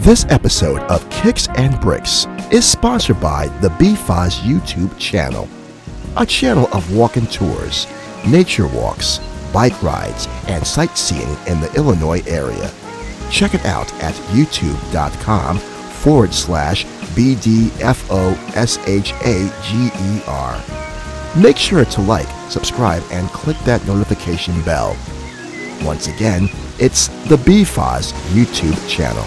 This episode of Kicks and Bricks is sponsored by the BFAS YouTube channel, a channel of walking tours, nature walks, bike rides, and sightseeing in the Illinois area. Check it out at youtube.com forward slash BDFOSHAGER. Make sure to like, subscribe, and click that notification bell. Once again, it's the BFAS YouTube channel.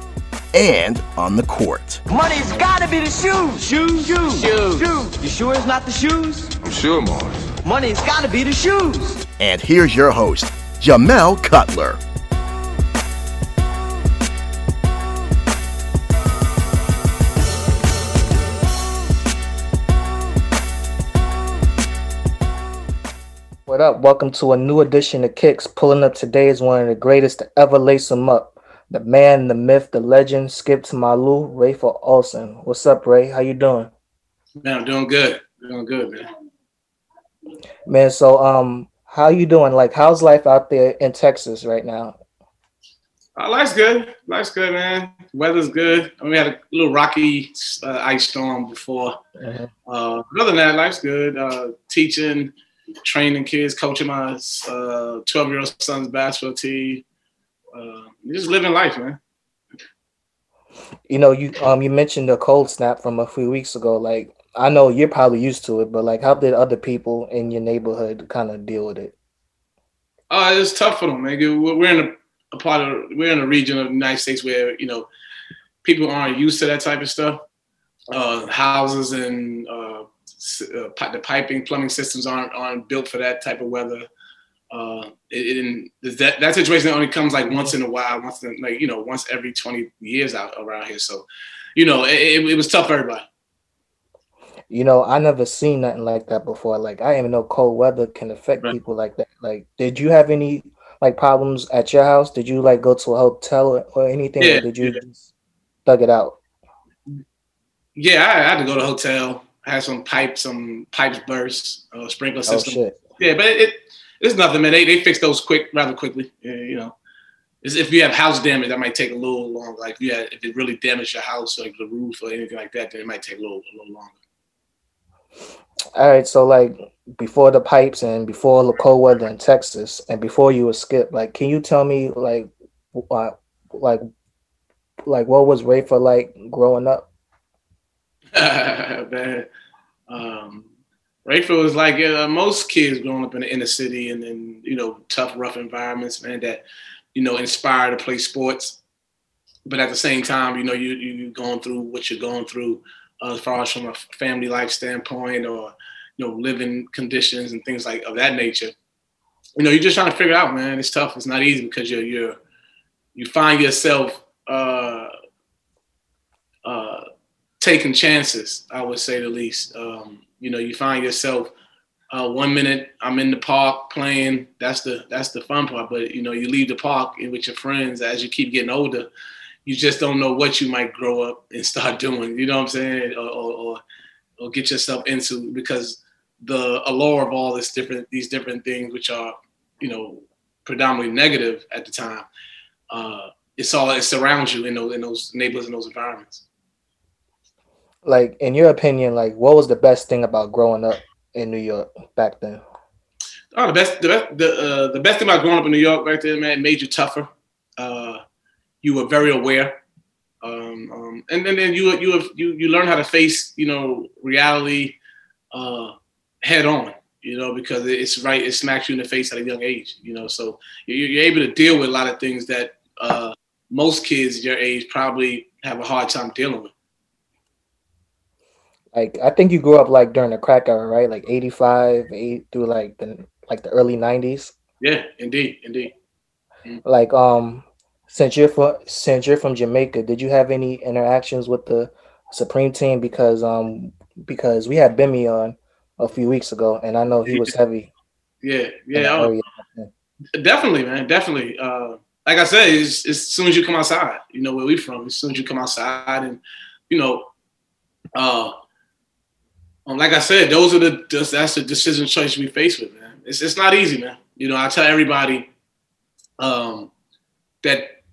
and on the court. Money's gotta be the shoes. Shoes, shoes, shoes. shoes. You sure it's not the shoes? I'm sure, Mars. Money's gotta be the shoes. And here's your host, Jamel Cutler. What up? Welcome to a new edition of Kicks. Pulling up today is one of the greatest to ever lace them up. The man, the myth, the legend, Skips Malu, Rafer Alston. What's up, Ray? How you doing? Man, I'm doing good. Doing good, man. Man, so um, how you doing? Like, how's life out there in Texas right now? Uh, life's good. Life's good, man. Weather's good. I mean, we had a little rocky uh, ice storm before. Mhm. Uh, other than that, life's good. Uh, teaching, training kids, coaching my 12 year old son's basketball team. Uh, just living life, man. You know, you um, you mentioned the cold snap from a few weeks ago. Like, I know you're probably used to it, but like, how did other people in your neighborhood kind of deal with it? Uh, it's tough for them, man. We're in a, a part of we're in a region of the United States where you know people aren't used to that type of stuff. Uh, houses and uh, uh, the piping, plumbing systems aren't aren't built for that type of weather. Uh, it, it, that that situation only comes like once in a while, once in, like you know once every twenty years out around here. So, you know, it, it, was tough for everybody. You know, I never seen nothing like that before. Like, I didn't even know cold weather can affect Right. people like that. Like, did you have any like problems at your house? Did you like go to a hotel or, or anything? Yeah, or did you yeah. just thug it out? Yeah, I, I had to go to a hotel. I had some pipes, some pipes burst, uh, sprinkler Oh system. shit! Yeah, but it, it's nothing, man. They they fix those quick, rather quickly. Yeah, you know, It's- if you have house damage, that might take a little longer. Like if you had, if it really damaged your house, like the roof or anything like that, then it might take a little a little longer. All right, so like before the pipes and before the cold weather in Texas and before you were skip, like, can you tell me like, uh, like, like what was Rafer like growing up? man. Um, Rayfield was like uh, most kids growing up in the inner city and in you know tough, rough environments, man. That you know inspire to play sports, but at the same time, you know you you you going through what you're going through uh, as far as from a family life standpoint or you know living conditions and things like of that nature. You know, you're just trying to figure out, man. It's tough. It's not easy because you're you're you find yourself. Uh, uh, taking chances, I would say the least. Um, you know, you find yourself uh, one minute I'm in the park playing. That's the that's the fun part. But you know, you leave the park and with your friends as you keep getting older. You just don't know what you might grow up and start doing. You know what I'm saying? Or or, or, get yourself into because the allure of all this different these different things, which are you know predominantly negative at the time. Uh, it's all it surrounds you in those in those neighborhoods and those environments. Like, in your opinion, like, what was the best thing about growing up in New York back then? Oh, the best, the best, the, uh, the best thing about growing up in New York back then, man, made you tougher. Uh, you were very aware. Um, um, and, and then you you have, you you learn how to face you know reality uh, head on. You know because it's right it smacks you in the face at a young age. You know so you're, you're able to deal with a lot of things that uh, most kids your age probably have a hard time dealing with. Like I think you grew up like during the crack era, right? Like 85, 8 through like the like the early 90s. Yeah, indeed, indeed. Like um since you're from since you're from Jamaica, did you have any interactions with the Supreme team because um because we had Bimmy on a few weeks ago and I know he was heavy. Yeah, yeah. Oh, definitely, man. Definitely. Uh like I said, it's as soon as you come outside, you know where we from. As soon as you come outside, and you know, uh, um, like I said, those are the that's the decision choice we face with, man. It's it's not easy, man. You know, I tell everybody um, that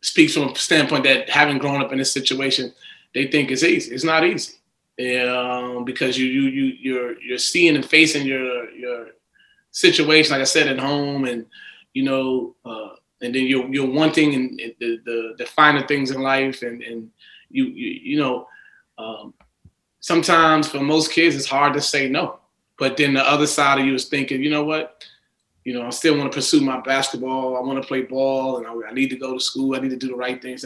speaks from a standpoint that having grown up in this situation, they think it's easy. It's not easy, um, because you you you you're you're seeing and facing your your situation, like I said, at home, and you know. Uh, and then you're you're wanting and the, the, the finer things in life and and you you, you know um, sometimes for most kids it's hard to say no. But then the other side of you is thinking you know what? You know I still want to pursue my basketball. I want to play ball and I, I, need to go to school. I need to do the right things.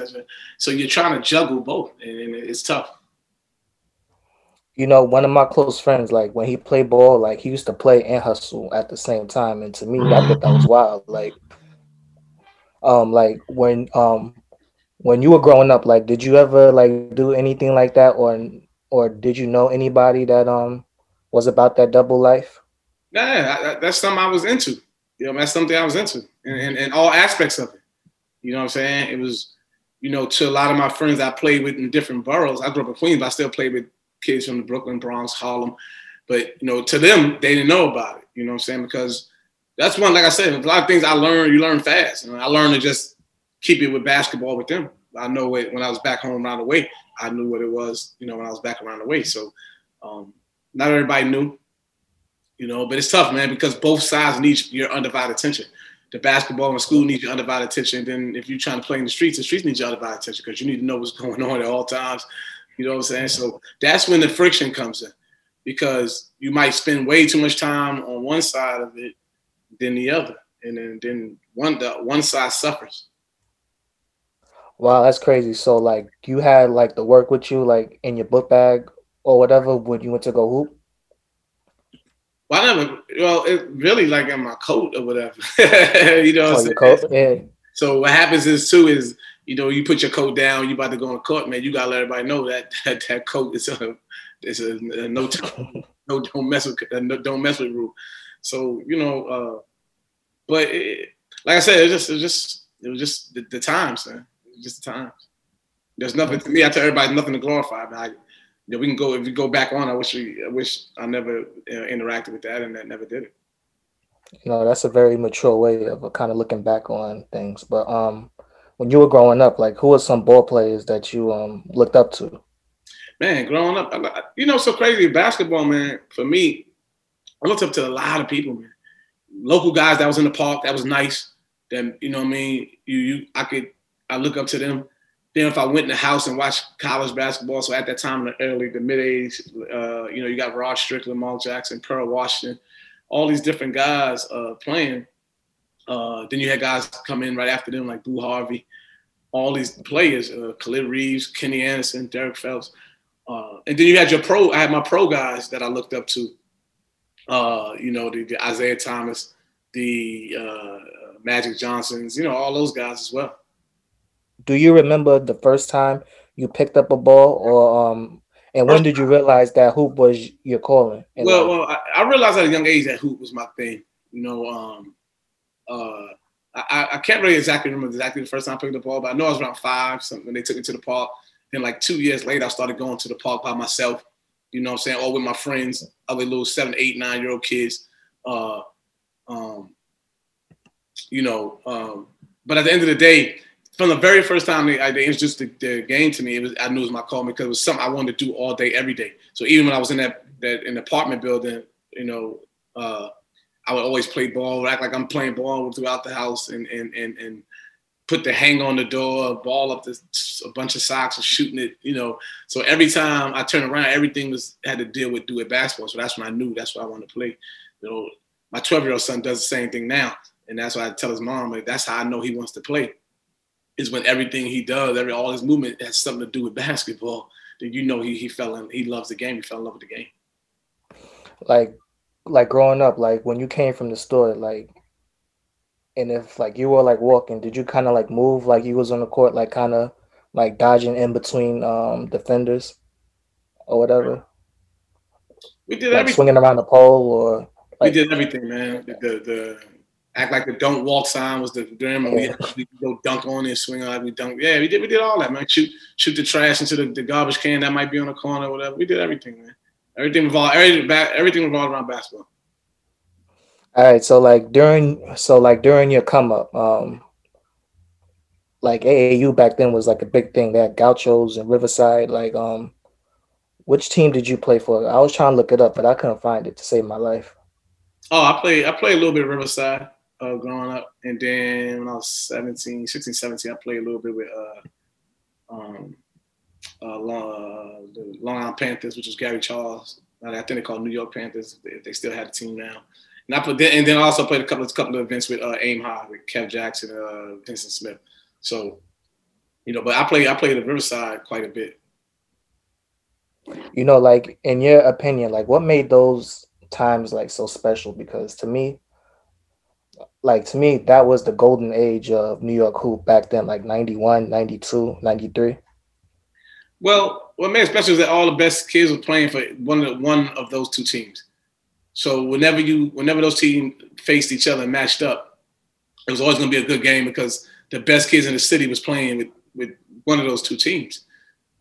So you're trying to juggle both and, it's tough. You know, one of my close friends, like when he played ball, like he used to play and hustle at the same time. And to me, I thought that was wild. Like um like when um when you were growing up like did you ever like do anything like that or or did you know anybody that um was about that double life? Yeah that's something i was into. You know that's something i was into in, in, all aspects of it. You know what i'm saying? It was you know to a lot of my friends i played with in different boroughs. I grew up in queens but i still played with kids from the brooklyn bronx harlem. But you know to them they didn't know about it. You know what i'm saying? Because that's one, like I said, a lot of things I learned, you learn fast. And I learned to just keep it with basketball with them. I know it when I was back home around the way, I knew what it was, you know, when I was back around the way. So um, not everybody knew, you know, but it's tough, man, because both sides need your undivided attention. The basketball and school needs your undivided attention. Then if you're trying to play in the streets, the streets need your undivided attention because you need to know what's going on at all times. You know what I'm saying? So that's when the friction comes in because you might spend way too much time on one side of it than the other, and then then one the one side suffers. Wow, that's crazy. So like you had like the work with you like in your book bag or whatever when you went to go hoop. Well, I never. Well, it really like in my coat or whatever. you know. Oh, your coat. Yeah. So what happens is too is you know you put your coat down, you about to go on court, man. You gotta let everybody know that that, that coat is a is a, a no no don't mess with no, don't mess with rule. So you know, uh, but it, like I said, it was just it was just it was just the, the times, man. Just the times. There's nothing to me. I tell everybody nothing to glorify. But I, you know, we can go if we go back on. I wish we, I wish I never uh, interacted with that and that never did it. You know, that's a very mature way of uh, kind of looking back on things. But um, when you were growing up, like who were some ball players that you um looked up to? Man, growing up, you know, so crazy basketball, man. For me, I looked up to a lot of people, man local guys that was in the park that was nice. Then you know what I mean. You you I could I look up to them. Then if I went in the house and watched college basketball, so at that time in the early the mid '80s, uh, you know you got Rod Strickland, Mark Jackson, Pearl Washington, all these different guys uh, playing. Uh, then you had guys come in right after them like Boo Harvey, all these players, uh, Khalid Reeves, Kenny Anderson, Derek Phelps, uh, and then you had your pro. I had my pro guys that I looked up to uh, you know, the, the, Isiah Thomas, the uh, Magic Johnsons, you know, all those guys as well. Do you remember the first time you picked up a ball, or um, and when did you realize that hoop was your calling? Well, well, I, I, realized at a young age that hoop was my thing. You know, um, uh, I, I can't really exactly remember exactly the first time I picked up the ball, but I know I was around five something when they took me to the park. Then, like two years later, I started going to the park by myself you know what I'm saying, or with my friends, other little seven, eight, nine year old kids. Uh, um, you know, um, but at the end of the day, from the very first time they, they introduced the, the, game to me, it was I knew it was my call because it was something I wanted to do all day, every day. So even when I was in that that in apartment building, you know, uh, I would always play ball, act like I'm playing ball throughout the house, and and and and put the hang on the door, ball up the, a bunch of socks and shooting it, you know. So every time I turn around, everything was had to deal with do basketball. So that's when I knew that's what I wanted to play. You know, my 12 year old son does the same thing now, and that's why I tell his mom like that's how I know he wants to play. Is when everything he does, every all his movement has something to do with basketball. Then you know he he fell in, he loves the game. He fell in love with the game. Like, like growing up, like when you came from the store, like and if like you were like walking, did you kind of like move like you was on the court, like kind of like dodging in between um defenders or whatever? We did like everything. swinging around the pole or like, we did everything, man. The, the, the act like the don't walk sign was the dream, and we had to go dunk on it, swing on it, we dunk. Yeah, we did we did all that, man. Shoot shoot the trash into the, the garbage can that might be on the corner, or whatever. We did everything, man. Everything revolved everything, everything revolved around basketball. All right, so like during so like during your come up, um, like AAU back then was like a big thing. They had Gauchos and Riverside. Like, um, which team did you play for? I was trying to look it up, but I couldn't find it to save my life. Oh, I played I played a little bit of Riverside uh, growing up, and then when I was 17, 16, 17, I played a little bit with uh, um, uh, Long, uh, the Long Island Panthers, which was Gary Charles. I think they call New York Panthers. They, they still had a team now. And I put and then I also played a couple of couple of events with uh, Aim High with Kev Jackson, uh, Vincent Smith. So, you know, but I play I played at Riverside quite a bit. You know, like in your opinion, like what made those times like so special? Because to me, like to me, that was the golden age of New York hoop back then, like 91, 92, 93. Well, what made it special is that all the best kids were playing for one of the, one of those two teams. So whenever you whenever those teams faced each other and matched up, it was always going to be a good game because the best kids in the city was playing with with one of those two teams.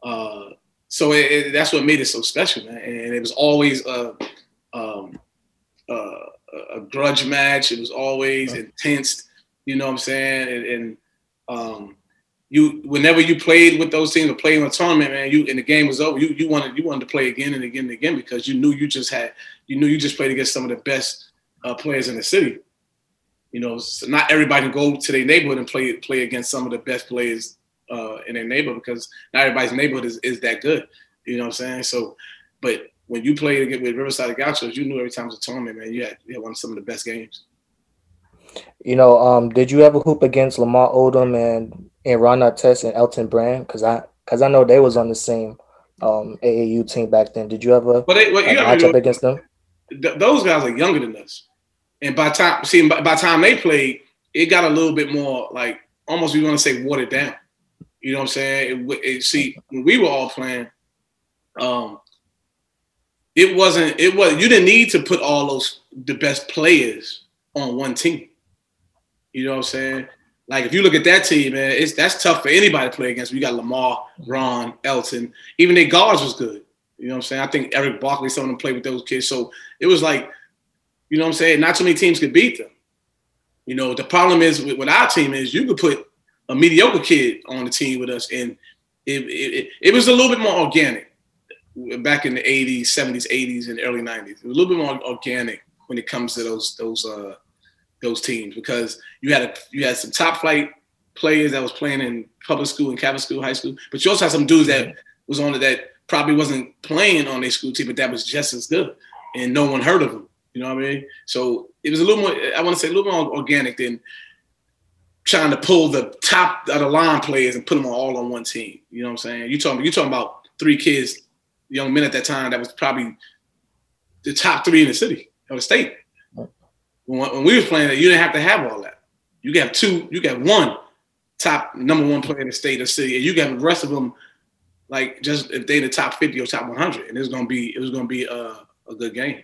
Uh, so it, it, that's what made it so special, man. And it was always a, um, uh, a grudge match. It was always intense. You know what I'm saying? And, and um, you whenever you played with those teams or played in a tournament, man, you and the game was over, you you wanted you wanted to play again and again and again because you knew you just had you knew you just played against some of the best uh, players in the city. You know, so not everybody can go to their neighborhood and play play against some of the best players uh, in their neighborhood because not everybody's neighborhood is, is that good. You know what I'm saying? So, but when you played with Riverside Gauchos, you knew every time it was a tournament, man, you had, you had one of some of the best games. You know, um, did you ever hoop against Lamar Odom and and Ron Artest and Elton Brand? Because I because I know they was on the same um, AAU team back then. Did you ever well, they, well, like, match up against them? Th- those guys are younger than us, and by time see by, by time they played, it got a little bit more like almost we want to say watered down. You know what I'm saying? It, it, see, when we were all playing, um, it wasn't. It was you didn't need to put all those the best players on one team. You know what I'm saying? Like if you look at that team, man, it's that's tough for anybody to play against. We got Lamar, Ron, Elton, even their guards was good. You know what I'm saying? I think Erick Barkley, some of them played with those kids. So it was like, you know what I'm saying? Not too many teams could beat them. You know, the problem is with, with our team is you could put a mediocre kid on the team with us, and it, it, it was a little bit more organic back in the 80s, 70s, 80s, and early 90s. It was a little bit more organic when it comes to those those uh, those teams because you had a, you had some top flight players that was playing in public school and Catholic school, high school, but you also had some dudes that was on it that probably wasn't playing on their school team, but that was just as good, and no one heard of them. You know what I mean? So it was a little more. I want to say a little more organic than trying to pull the top of the line players and put them all on one team. You know what I'm saying? You talking you talking about three kids, young men at that time that was probably the top three in the city or the state. When, when we was playing, you didn't have to have all that. You got two, you got one top number one player in the state or city, and you got the rest of them like just if they in the top 50 or top 100, and it's gonna be it was gonna be a, a good game.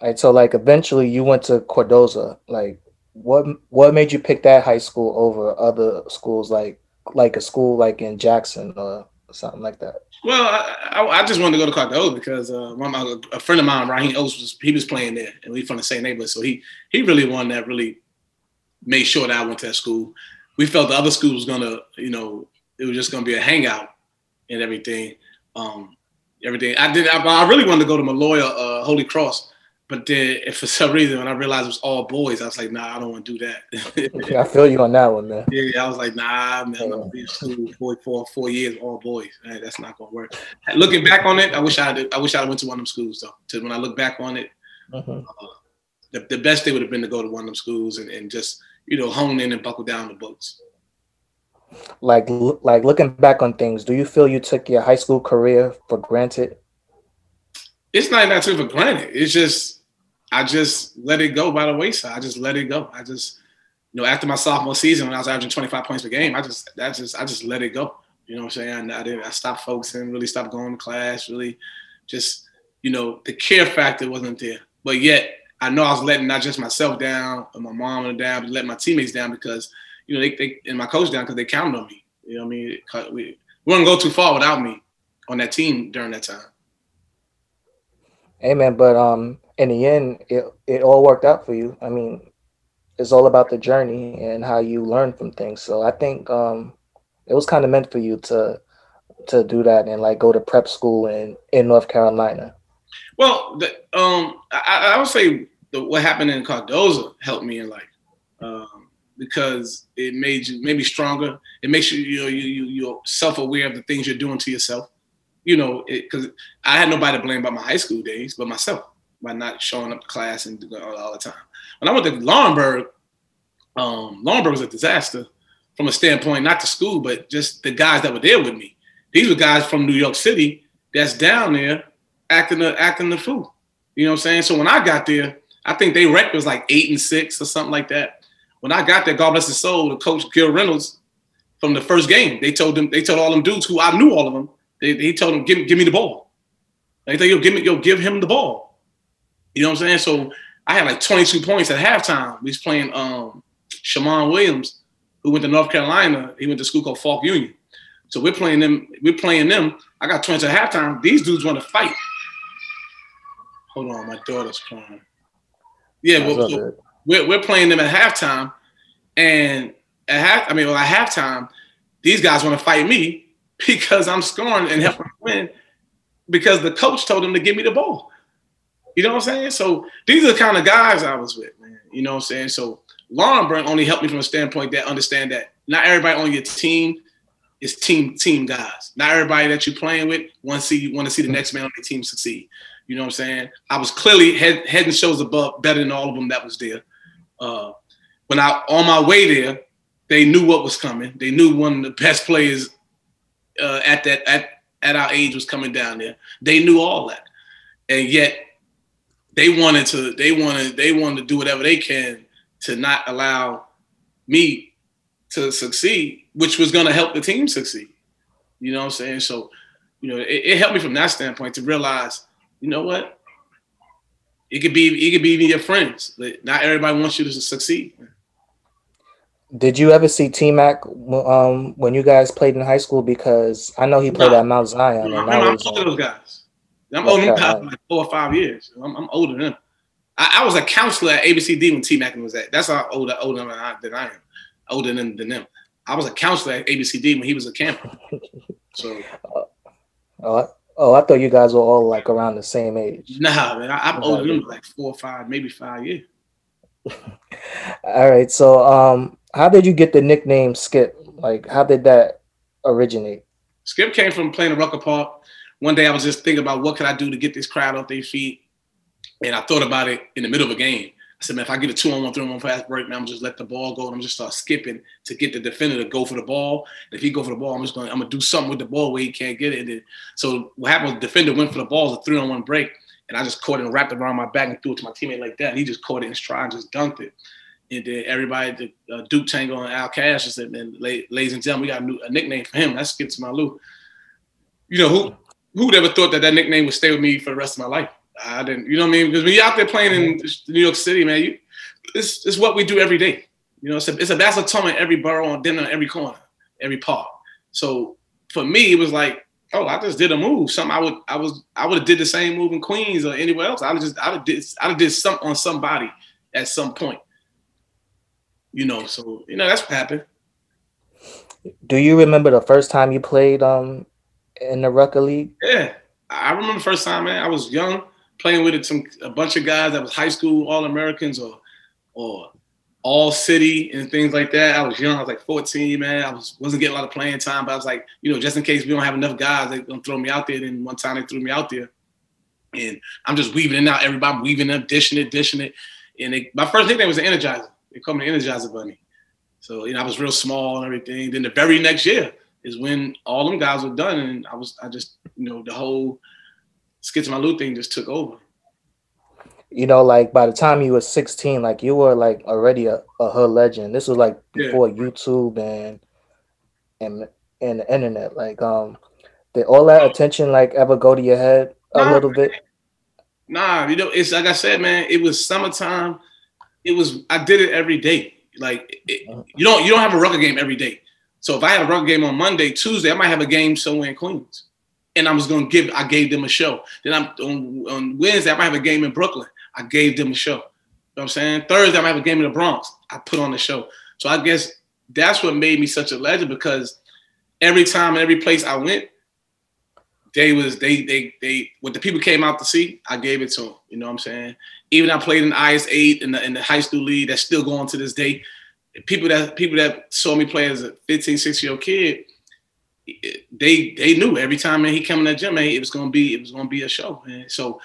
All right, so like eventually you went to Cardozo. Like, what what made you pick that high school over other schools like like a school like in Jackson or something like that? Well, I, I, I just wanted to go to Cardozo because uh, my, a friend of mine, Raheem Oates, was he was playing there, and we from the same neighborhood, so he he really one that really made sure that I went to that school. We felt the other school was gonna, you know, it was just gonna be a hangout and everything. Um, everything. I did. I, I really wanted to go to Molloy, uh, Holy Cross, but then, if for some reason, when I realized it was all boys, I was like, nah, I don't want to do that. I feel you on that one, man. Yeah, I was like, nah, man, I'm gonna be in school for four, four years, all boys. That's not gonna work. Looking back on it, I wish I did. I wish I went to one of them schools though. To when I look back on it, uh, the, the best day would have been to go to one of them schools and, and just you know hone in and buckle down the books Like like looking back on things, do you feel you took your high school career for granted? It's not that took for granted. It's just I just let it go by the wayside. I just let it go. I just, you know, after my sophomore season when I was averaging 25 points per game, I just that just I just let it go. You know what I'm saying? I, I didn't I stopped focusing, really stopped going to class, really just, you know, the care factor wasn't there. But yet I know I was letting not just myself down or my mom down, but let my teammates down because, you know, they, they and my coach down because they counted on me. You know what I mean? We, we wouldn't go too far without me on that team during that time. Hey man, but um in the end, it it all worked out for you. I mean, it's all about the journey and how you learn from things. So I think um, it was kind of meant for you to to do that and like go to prep school in in North Carolina. Well, the, um, I, I would say the, what happened in Cardozo helped me in life um, because it made you maybe stronger. It makes you you know you, you you're self aware of the things you're doing to yourself. You know, because I had nobody to blame about my high school days, but myself by not showing up to class and all, all the time. When I went to Laurinburg, um, was a disaster from a standpoint, not the school, but just the guys that were there with me. These were guys from New York City that's down there acting the acting the fool. You know what I'm saying? So when I got there, I think they record was like eight and six or something like that. When I got there, God bless his soul, the coach Gil Reynolds from the first game, they told them, they told all them dudes who I knew all of them, they, he told them, give, give me the ball. They think, yo, give me, yo, give him the ball. You know what I'm saying? So I had like 22 points at halftime. We was playing um Shammond Williams, who went to North Carolina. He went to school called Fork Union. So we're playing them. We're playing them. I got 20 at halftime. These dudes want to fight. Hold on, my daughter's crying. Yeah, we're, so we're, we're playing them at halftime, and at half, I mean, well, at halftime, these guys want to fight me because I'm scoring and helping win because the coach told them to give me the ball. You know what I'm saying? So these are the kind of guys I was with, man. You know what I'm saying? So Laurinburg only helped me from a standpoint that understand that not everybody on your team is team team guys. Not everybody that you're playing with want to see want to see the next man on the team succeed. You know what I'm saying? I was clearly head head and shoulders above, better than all of them that was there. Uh, when I on my way there, they knew what was coming. They knew one of the best players uh, at that at at our age was coming down there. They knew all that, and yet they wanted to they wanted they wanted to do whatever they can to not allow me to succeed, which was going to help the team succeed. You know what I'm saying? So, you know, it, it, helped me from that standpoint to realize, you know what? It could be it could be even your friends. But not everybody wants you to succeed. Did you ever see T Mac um, when you guys played in high school? Because I know he played no. at Mount Zion. No, I'm both of those guys. I'm older than him like four or five years. I'm, I'm older than him. I, I, was a counselor at ABCD when T Mac was at. That's how older older than I, than I am. Older than, than them. I was a counselor at ABCD when he was a camper. So. Uh, oh, I thought you guys were all like around the same age. Nah, man, I, am older than him like four or five, maybe five years. all right. So, um, how did you get the nickname Skip? Like, how did that originate? Skip came from playing at Rucker Park one day I was just thinking about what could I do to get this crowd off their feet. And I thought about it in the middle of a game. I said, man, if I get a two on one, three on one fast break, man, I'm just let the ball go and I'm just start skipping to get the defender to go for the ball. And if he go for the ball, I'm just going, I'm gonna do something with the ball where he can't get it. And then, so what happened the defender went for the ball, a three on one break, and I just caught it and wrapped it around my back and threw it to my teammate like that. And he just caught it in stride and just dunked it. And then everybody, the uh, Duke Tango and Al Cash, said, man, ladies and gentlemen, we got a, new, a nickname for him. That's Skip to my Lou. You know who? Who'd ever thought that that nickname would stay with me for the rest of my life? I didn't, you know what I mean? Because when you're out there playing in New York City, man, you, it's, it's what we do every day. You know, it's a, it's a ton in every borough, on dinner, every corner, every park. So for me, it was like, oh, I just did a move. Something I would, I was, I would have did the same move in Queens or anywhere else. I would just, I would did, I would did something on somebody at some point. You know, so you know that's what happened. Do you remember the first time you played um in the Rucker League? Yeah, I remember the first time, man. I was young, playing with some a bunch of guys that was high school All Americans or or all city and things like that. I was young. I was like 14, man. I was wasn't getting a lot of playing time, but I was like, you know, just in case we don't have enough guys, they're gonna throw me out there. Then one time they threw me out there, and I'm just weaving it out. Everybody weaving up, dishing it, dishing it. And they, my first nickname was Energizer. They called me the Energizer Bunny. So you know, I was real small and everything. Then the very next year is when all them guys were done, and I was I just you know the whole Skip to my Lou thing just took over. You know, like by the time you were 16, like you were like already a, a hood legend. This was like before yeah. YouTube and and and the internet. Like, um, did all that attention like ever go to your head a nah, little bit? Nah, you know, it's like I said, man. It was summertime. It was I did it every day. Like it, you don't you don't have a Rucker game every day. So if I had a Rucker game on Monday, Tuesday, I might have a game somewhere in Queens and I was gonna give. I gave them a show. Then I'm on, on Wednesday. I might have a game in Brooklyn. I gave them a show. You know what I'm saying? Thursday I might have a game in the Bronx. I put on the show. So I guess that's what made me such a legend because every time, and every place I went, they was they they they what the people came out to see, I gave it to them. You know what I'm saying? Even I played in IS eight in the in the high school league that's still going to this day. People that people that saw me play as a 15, 16 year old kid, they they knew every time man he came in the gym, man, it was gonna be it was gonna be a show, man. So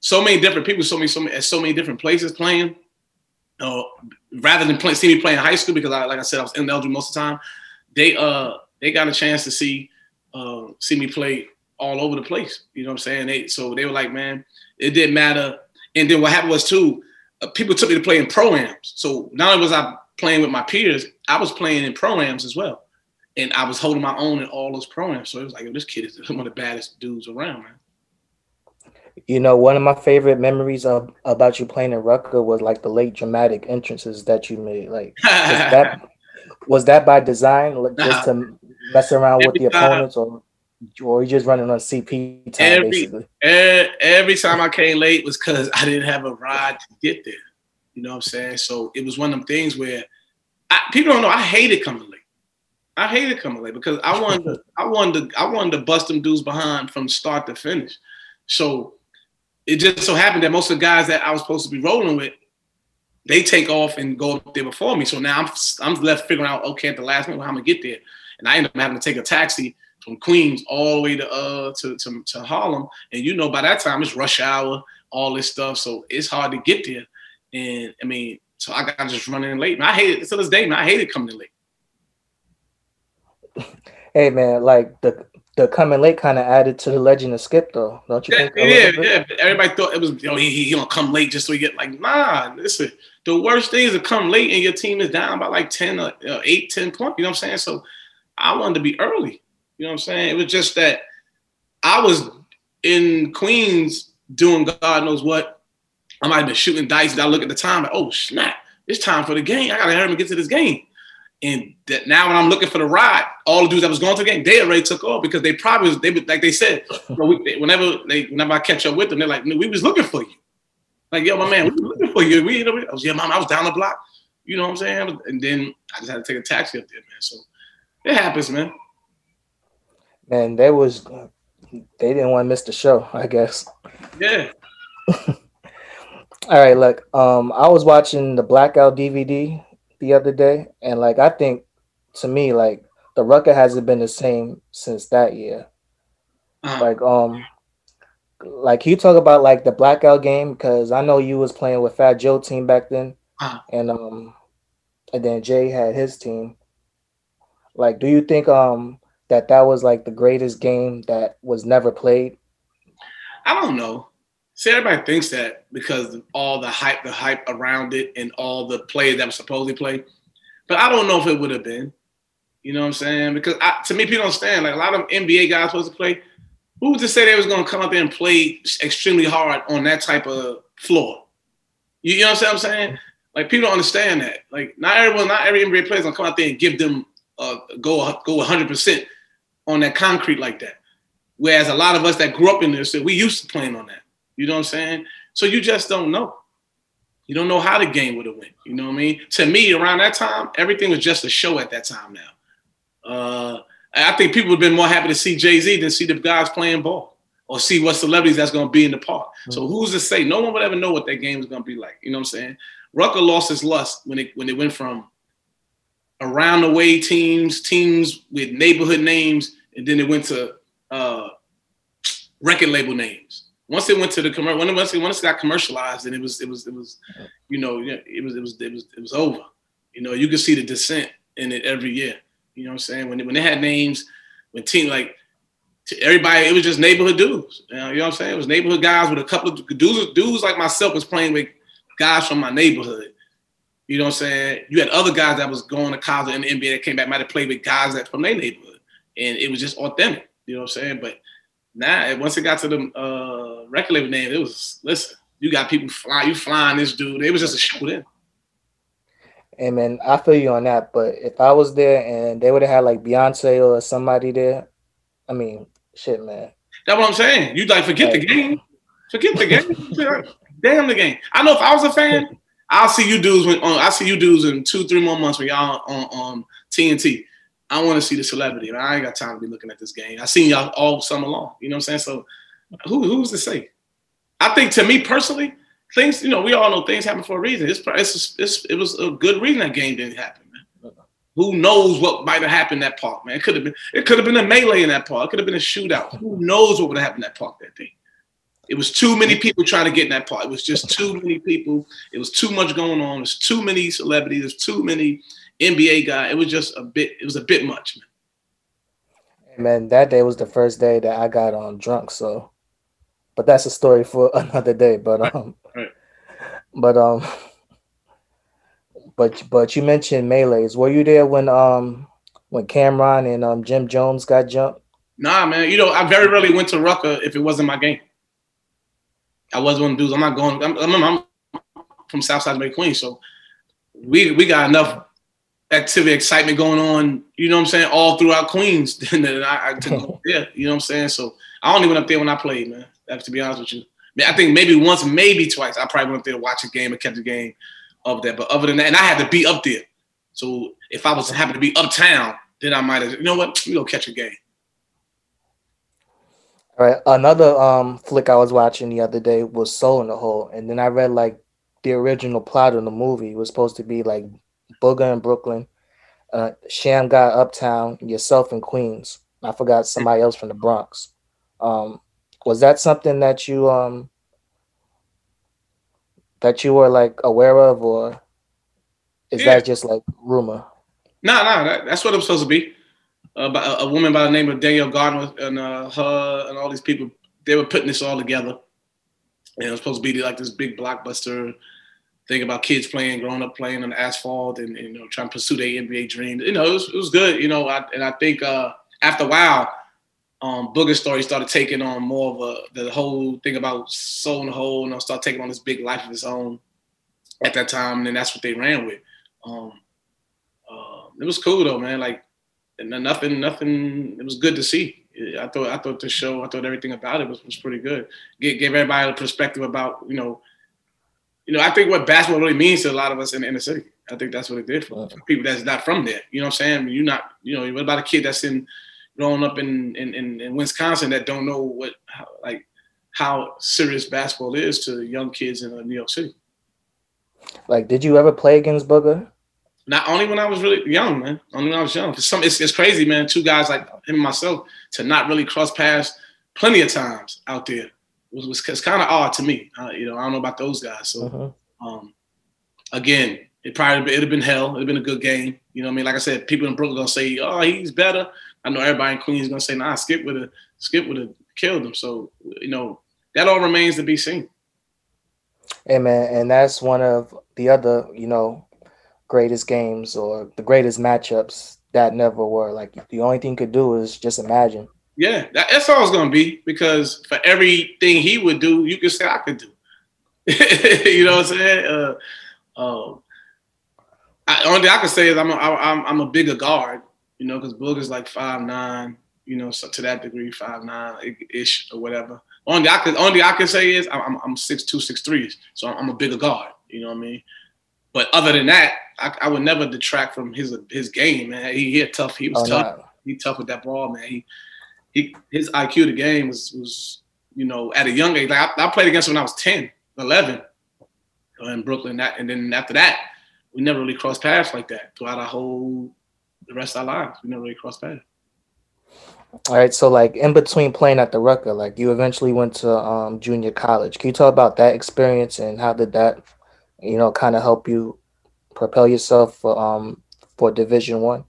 so many different people, so many so many at so many different places playing. Uh, rather than play, see me playing in high school because I like I said I was ineligible most of the time. They uh they got a chance to see uh see me play all over the place. You know what I'm saying? They so they were like, man, it didn't matter. And then what happened was too, uh, people took me to play in pro-ams. So not only was I playing with my peers, I was playing in pro-ams as well and I was holding my own in all those programs. So it was like, this kid is one of the baddest dudes around, man. You know, one of my favorite memories of about you playing in Rucker was like the late dramatic entrances that you made. Like, was that was that by design, just to mess around every with the opponents, or or you just running on CP time? Every, basically? every time I came late was because I didn't have a ride to get there. You know what I'm saying? So it was one of them things where I, people don't know I hated coming late. I hated coming late because I wanted to, I wanted to, I wanted to bust them dudes behind from start to finish. So it just so happened that most of the guys that I was supposed to be rolling with, they take off and go up there before me. So now I'm I'm left figuring out okay at the last minute how I'm gonna get there, and I end up having to take a taxi from Queens all the way to uh to, to, to Harlem, and you know by that time it's rush hour, all this stuff, so it's hard to get there. And I mean, so I got just running late. And I hate it to this day, man. I hated coming in late hey man, like the the coming late kind of added to the legend of Skip though, don't you yeah, think? Yeah, yeah. Everybody thought it was you know he, he gonna come late just so he get like nah. Listen, the worst thing is to come late and your team is down by like 10 or uh, 8, 10 points. You know what I'm saying? So I wanted to be early. You know what I'm saying? It was just that I was in Queens doing God knows what. I might have been shooting dice. And I look at the time, like, oh snap, it's time for the game. I gotta hurry and get to this game. And that now when I'm looking for the ride, all the dudes that was going to the game, they already took off because they probably was, they like they said, we, whenever they whenever I catch up with them, they're like, we was looking for you. Like, yo, my man, we was looking for you. We, you know, I was, yeah, mom, I was down the block. You know what I'm saying? And then I just had to take a taxi up there, man. So it happens, man. Man, they was they didn't want to miss the show, I guess. Yeah. All right, look. Um, I was watching the Blackout DVD the other day, and like I think to me, like the Rucker hasn't been the same since that year. Uh-huh. Like um, like you talk about like the blackout game because I know you was playing with Fat Joe team back then, uh-huh. and um, and then Jay had his team. Like, do you think um that that was like the greatest game that was never played? I don't know. See, everybody thinks that because of all the hype, the hype around it, and all the players that were supposedly play. But I don't know if it would have been. You know what I'm saying? Because I, to me, people don't understand. Like a lot of NBA guys supposed to play. Who was to say they was going to come up there and play extremely hard on that type of floor? You, you know what I'm saying? Like people don't understand that. Like not everyone, not every NBA player is gonna come out there and give them uh, go go 100 percent on that concrete like that. Whereas a lot of us that grew up in this, we used to playing on that. You know what I'm saying? So you just don't know. You don't know how the game would have went. You know what I mean? To me, around that time, everything was just a show at that time now. Uh, I think people would have been more happy to see Jay Z than see the guys playing ball. or see what celebrities that's going to be in the park. Mm-hmm. So who's to say? No one would ever know what that game is going to be like. You know what I'm saying? Rucker lost his lust when it when it went from around the way teams, teams with neighborhood names, and then it went to uh, record label names. Once it went to the commercial, once it once it got commercialized, and it was it was it was, you know, it was it was it was it was over. You know, you could see the descent in it every year. You know what I'm saying? When they, when they had names, when team like everybody, it was just neighborhood dudes. You know, you know what I'm saying? It was neighborhood guys with a couple of dudes. Dudes like myself was playing with guys from my neighborhood. You know what I'm saying? You had other guys that was going to college in the NBA that came back, might have played with guys that from their neighborhood, and it was just authentic. You know what I'm saying? But now, once it got to the uh, record label name, it was listen. You got people flying, you flying this dude. It was just a show then. Hey man, I feel you on that. But if I was there and they would have had like Beyonce or somebody there, I mean, shit, man. That's what I'm saying. You like forget the game. Forget the game. Damn the game. I know if I was a fan, I'll see you dudes when on. I see you dudes in two, three more months when y'all on, on TNT. I want to see the celebrity. And I ain't got time to be looking at this game. I seen y'all all summer long. You know what I'm saying? So who who's to say? I think to me personally, things, you know, we all know things happen for a reason. It's, it's, it's it was a good reason that game didn't happen, man. Who knows what might have happened that park, man? It could have been it could have been a melee in that park. It could have been a shootout. Who knows what would have happened in that park that day? It was too many people trying to get in that park. It was just too many people. It was too much going on. There's too many celebrities. There's too many NBA guy. It was just a bit. It was a bit much, man. Man, that day was the first day that I got on um, drunk. So, but that's a story for another day. But um, right. but um, but but you mentioned melees. Were you there when um when Cam'ron and um Jim Jones got jumped? Nah, man. You know, I very rarely went to Rucker if it wasn't my game. I was one of the dudes. I'm not going. I'm, I'm, I'm from Southside Bay Queens, so we we got enough activity, excitement going on. You know what I'm saying? All throughout Queens. Then I, I to go there. You know what I'm saying? So I only went up there when I played, man. I have to be honest with you, I think maybe once, maybe twice. I probably went up there to watch a game and catch a game of that. But other than that, and I had to be up there. So if I was happen to be uptown, then I might have. You know what? We go catch a game. All right. Another um flick I was watching the other day was Soul in the Hole, and then I read like the original plot of the movie was supposed to be like Booger in Brooklyn, uh, guy Uptown, yourself in Queens. I forgot somebody else from the Bronx. Um, was that something that you um that you were like aware of, or is yeah. that just like rumor? No, no, that, that's what I'm supposed to be uh, a, woman by the name of Danielle Gardner and uh, her and all these people. They were putting this all together, and it was supposed to be like this big blockbuster thing about kids playing, growing up playing on asphalt, and, and you know trying to pursue their NBA dreams. You know, it was, it was good. You know, I, and I think uh, after a while, um, story started taking on more of a the whole thing about soul in the hole, and you know, start taking on this big life of his own at that time, and then that's what they ran with. Um, uh, it was cool though, man. Like and nothing, nothing. It was good to see. I thought, I thought the show, I thought everything about it was, was pretty good. Gave, gave everybody a perspective about, you know, you know, I think what basketball really means to a lot of us in the inner city. I think that's what it did for, for people that's not from there. You know what I'm saying? You're not, you know, what about a kid that's in growing up in in, in, in Wisconsin that don't know what how, like how serious basketball is to young kids in uh, New York City. Like, did you ever play against Booger? Not only when I was really young, man. Only when I was young. Cause some it's, it's crazy, man. Two guys like him and myself to not really cross paths plenty of times out there was, was it's kind of odd to me. Uh, you know, I don't know about those guys. So, uh-huh. um, again, it probably it'd have been hell. It'd have been a good game. You know, what I mean, like I said, people in Brooklyn gonna say, "Oh, he's better." I know everybody in Queens gonna say, "Nah, Skip would have Skip would have killed him." So, you know, that all remains to be seen. Hey man, and that's one of the other, you know, greatest games or the greatest matchups that never were. Like the only thing you could do is just imagine. Yeah, that's all it's gonna be because for everything he would do, you could say I could do. you know what I'm saying? Uh, um, I, only thing I can say is I'm a, I'm I'm a bigger guard. You know, because Booger's like five nine. You know, so to that degree, five nine ish or whatever. Only I could only I can say is I'm I'm six two six three, so I'm a bigger guard. You know what I mean? But other than that, I, I, would never detract from his his game, man. He, he tough. He was oh, tough. No. He tough with that ball, man. He, he his IQ the game was was you know, at a young age. Like I, I played against when I was 10, 11 in Brooklyn. That, and then after that, we never really crossed paths like that throughout our whole, the rest of our lives. We never really crossed paths. All right, so like in between playing at the Rucker, like you eventually went to um, junior college. Can you talk about that experience and how did that, you know, kind of help you propel yourself for um for Division One?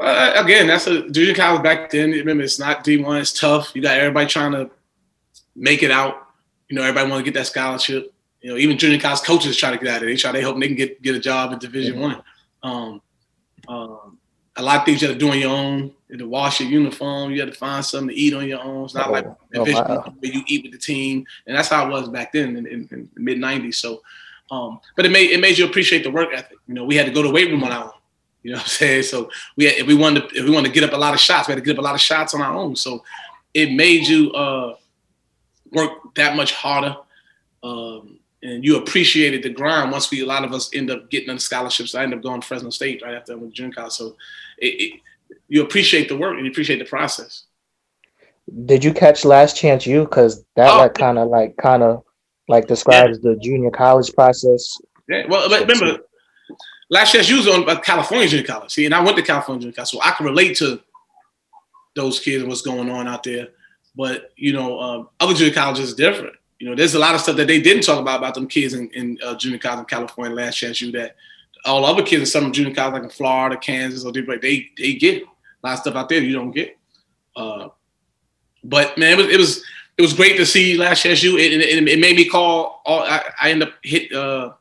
Uh, again, that's a junior college back then. Remember, it's not D one. It's tough. You got everybody trying to make it out. You know, everybody want to get that scholarship. You know, even junior college coaches try to get out of it. They try. They hope they can get get a job in Division mm-hmm. One. Um, um, a lot of things you have to do on your own. You have to wash your uniform. You have to find something to eat on your own. It's not oh, like oh, wow. where you eat with the team, and that's how it was back then in, in, in the mid '90s. So, um, but it made it made you appreciate the work ethic. You know, we had to go to the weight room on our own. You know what I'm saying? So we had, if we wanted to, if we wanted to get up a lot of shots, we had to get up a lot of shots on our own. So it made you uh, work that much harder. Um, and you appreciated the grind once we a lot of us end up getting on scholarships. I end up going to Fresno State right after I went to junior college. So it, it, you appreciate the work and you appreciate the process. Did you catch Last Chance U? Because that oh, like kind of like kind of like describes yeah. the junior college process. Yeah. Well, but remember, Last Chance U was on uh, California junior college. See, and I went to California junior college, so I can relate to those kids and what's going on out there. But you know, um, other junior colleges is different you know, there's a lot of stuff that they didn't talk about about them kids in, in uh, junior college in California, Last Chance U that all other kids in some junior college like in Florida, Kansas, or they they get a lot of stuff out there you don't get. Uh, but man, it was it was it was great to see Last Chance U It, it, it made me call. All I, I end up hit uh,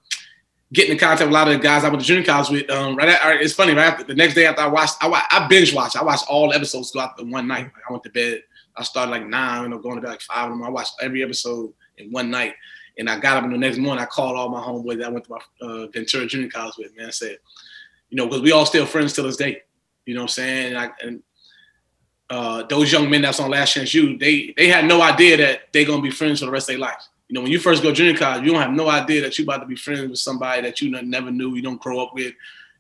getting in contact with a lot of the guys I went to junior college with. Um, right, at, it's funny. Right after the next day after I watched, I, I binge watched. I watched all episodes throughout the one night. I went to bed. I started like nine, you know, going to bed like five of them. I watched every episode in one night. And I got up the next morning. I called all my homeboys that I went to my uh, Ventura Junior College with. Man, I said, you know, because we all still friends till this day. You know what I'm saying? And, I, and uh, those young men that's on Last Chance U, they they had no idea that they're gonna be friends for the rest of their lives. You know, when you first go junior college, you don't have no idea that you're about to be friends with somebody that you never knew, you don't grow up with.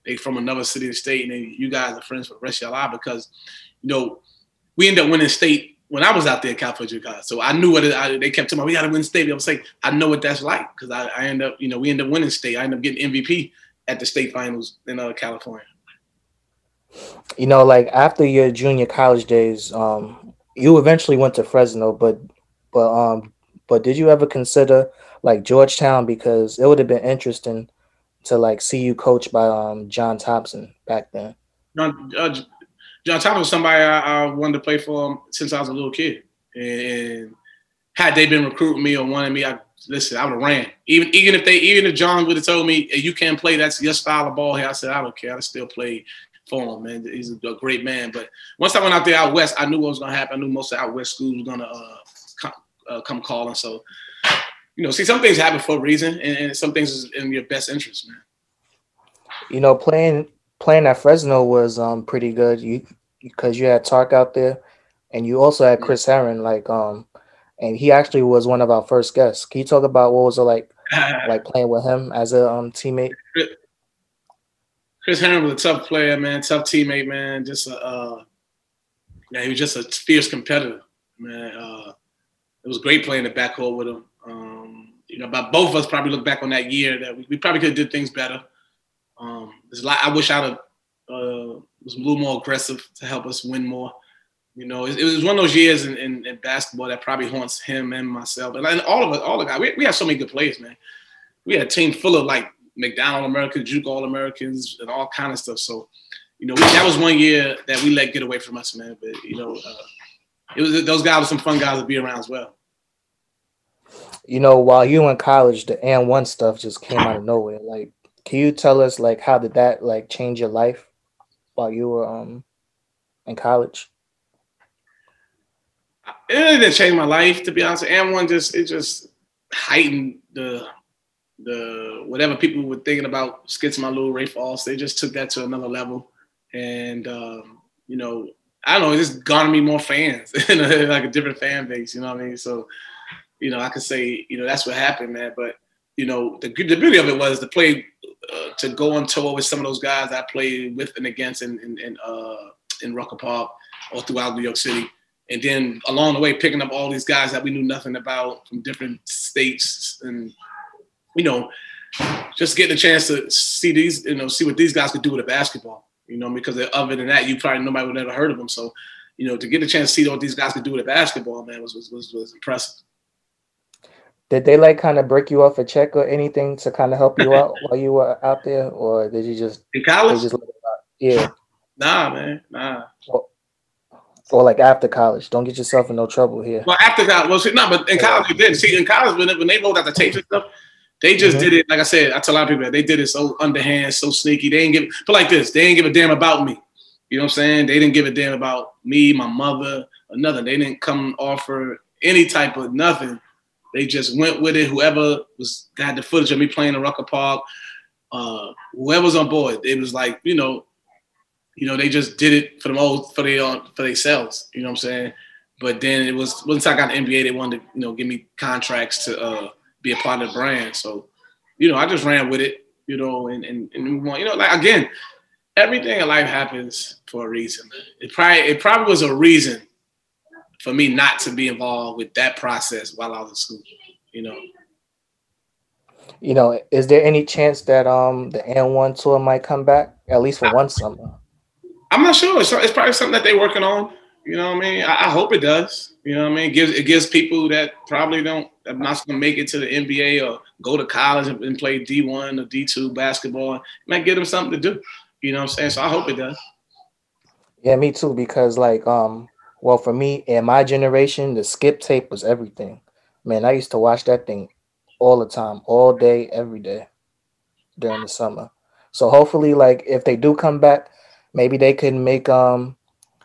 They from another city and state, and then you guys are friends for the rest of your life because, you know, we end up winning state when I was out there at California College. So I knew what it, I, they kept telling me, we got to win state. I was like, I know what that's like because I, I end up, you know, we end up winning state. I end up getting MVP at the state finals in uh, California. You know, like after your junior college days, um, you eventually went to Fresno, but but um, but did you ever consider like Georgetown because it would have been interesting to like see you coached by um John Thompson back then. John, uh, John Thompson was somebody I, I, wanted to play for since I was a little kid. And had they been recruiting me or wanting me, I listen, I would have ran. Even even if they even if John would have told me hey, you can't play, that's your style of ball here. I said I don't care. I still play for him, man. He's a, great man. But once I went out there out west, I knew what was gonna happen. I knew most of out west schools were gonna uh, uh, come calling. So you know, see, some things happen for a reason, and, and some things is in your best interest, man. You know, playing playing at Fresno was um pretty good. You because you had Tark out there, and you also had Chris Herren. Like um, and he actually was one of our first guests. Can you talk about what was it like, like playing with him as a um teammate? Chris Herren was a tough player, man. Tough teammate, man. Just a uh, yeah, he was just a fierce competitor, man. Uh, it was great playing the backcourt with him. Um, you know, but both of us probably look back on that year that we, we probably could have did things better. Um, there's a lot. I wish I'd have uh, was a little more aggressive to help us win more. You know, it, it was one of those years in, in, in, basketball that probably haunts him and myself and, and all of us, all the guys. We, we so many good players, man. We had a team full of like McDonald Americans, Juke All Americans, and all kind of stuff. So, you know, we, that was one year that we let get away from us, man. But you know, uh, it was those guys were some fun guys to be around as well. You know, while you were in college, the AND1 stuff just came out of nowhere. Like, can you tell us like how did that like change your life? while you were um in college? It didn't change my life to be honest. AND1 just it just heightened the the whatever people were thinking about Skip to my Lou Ray Foss, they just took that to another level. And um, you know, I don't know, it just garnered me more fans, like a different fan base, you know what I mean? So, you know, I could say, you know, that's what happened, man. But you know, the, the beauty of it was to play, uh, to go on tour with some of those guys I played with and against in in, in, uh, in Rucker Park or throughout New York City, and then along the way picking up all these guys that we knew nothing about from different states, and you know, just getting a chance to see these, you know, see what these guys could do with a basketball. You know, because other than that, you probably nobody would ever heard of them. So, you know, to get a chance to see what these guys could do with a basketball, man, was was was, was impressive. Did they like kind of break you off a check or anything to kind of help you out while you were out there, or did you just in college? Just, yeah. Nah, man, nah. Or, or, like after college, don't get yourself in no trouble here. Well, after college, well, see, no, but in college you did. See, in college when, when they rolled out the tapes and stuff, they just mm-hmm. did it. Like I said, I tell a lot of people that they did it so underhand, so sneaky. They didn't give, but like this, they didn't give a damn about me. You know what I'm saying? They didn't give a damn about me, my mother, or nothing. They didn't come offer any type of nothing they just went with it. Whoever was had the footage of me playing in Rucker Park, uh, whoever's on board, it was like you know, you know, they just did it for the most for their for themselves. You know what I'm saying? But then it was once I got the NBA, they wanted to you know give me contracts to uh, be a part of the brand. So you know, I just ran with it. You know, and and, and you know, like again, everything in life happens for a reason. It probably it probably was a reason for me not to be involved with that process while I was in school, you know. You know, is there any chance that um the AND1 tour might come back at least for I, one summer? I'm not sure. It's, it's probably something that they're working on. You know what I mean? I, I, hope it does. You know what I mean? It gives it gives people that probably don't not going to make it to the NBA or go to college and play D1 or D2 basketball. It might give them something to do. You know what I'm saying? So I hope it does. Yeah, me too. Because like um well, for me, in my generation, the skip tape was everything. Man, I used to watch that thing all the time, all day, every day during the summer. So hopefully, like if they do come back, maybe they can make um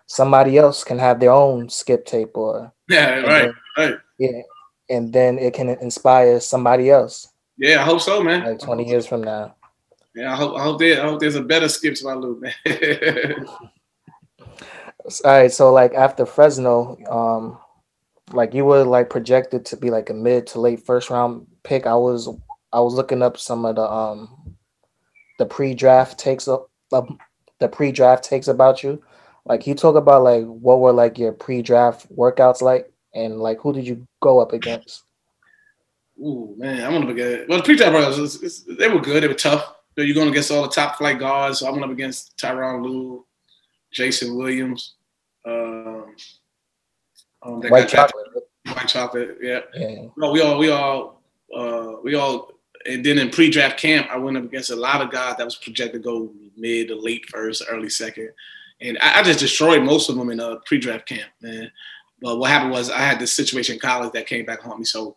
somebody else can have their own skip tape or yeah, right, then, right, yeah, and then it can inspire somebody else. Yeah, I hope so, man. Like twenty years from now. Yeah, I hope I hope there I hope there's a better Skip to my Lou, man. All right, so like after Fresno, um, like you were like projected to be like a mid to late first round pick. I was I was looking up some of the um the pre-draft takes up uh, the pre-draft takes about you. Like you talk about like what were like your pre-draft workouts like, and like who did you go up against? Ooh man, I'm gonna get well. The pre-draft workouts they were good. They were tough. You're going against all the top flight guards. So I went up against Tyronn Lue, Jason Williams, um, um, white chocolate. White chocolate, yeah. yeah. No, we all, we all, uh, we all, and then in pre-draft camp, I went up against a lot of guys that was projected to go mid to late first, early second, and I, I just destroyed most of them in a pre-draft camp, man. But what happened was I had this situation in college that came back haunt me, so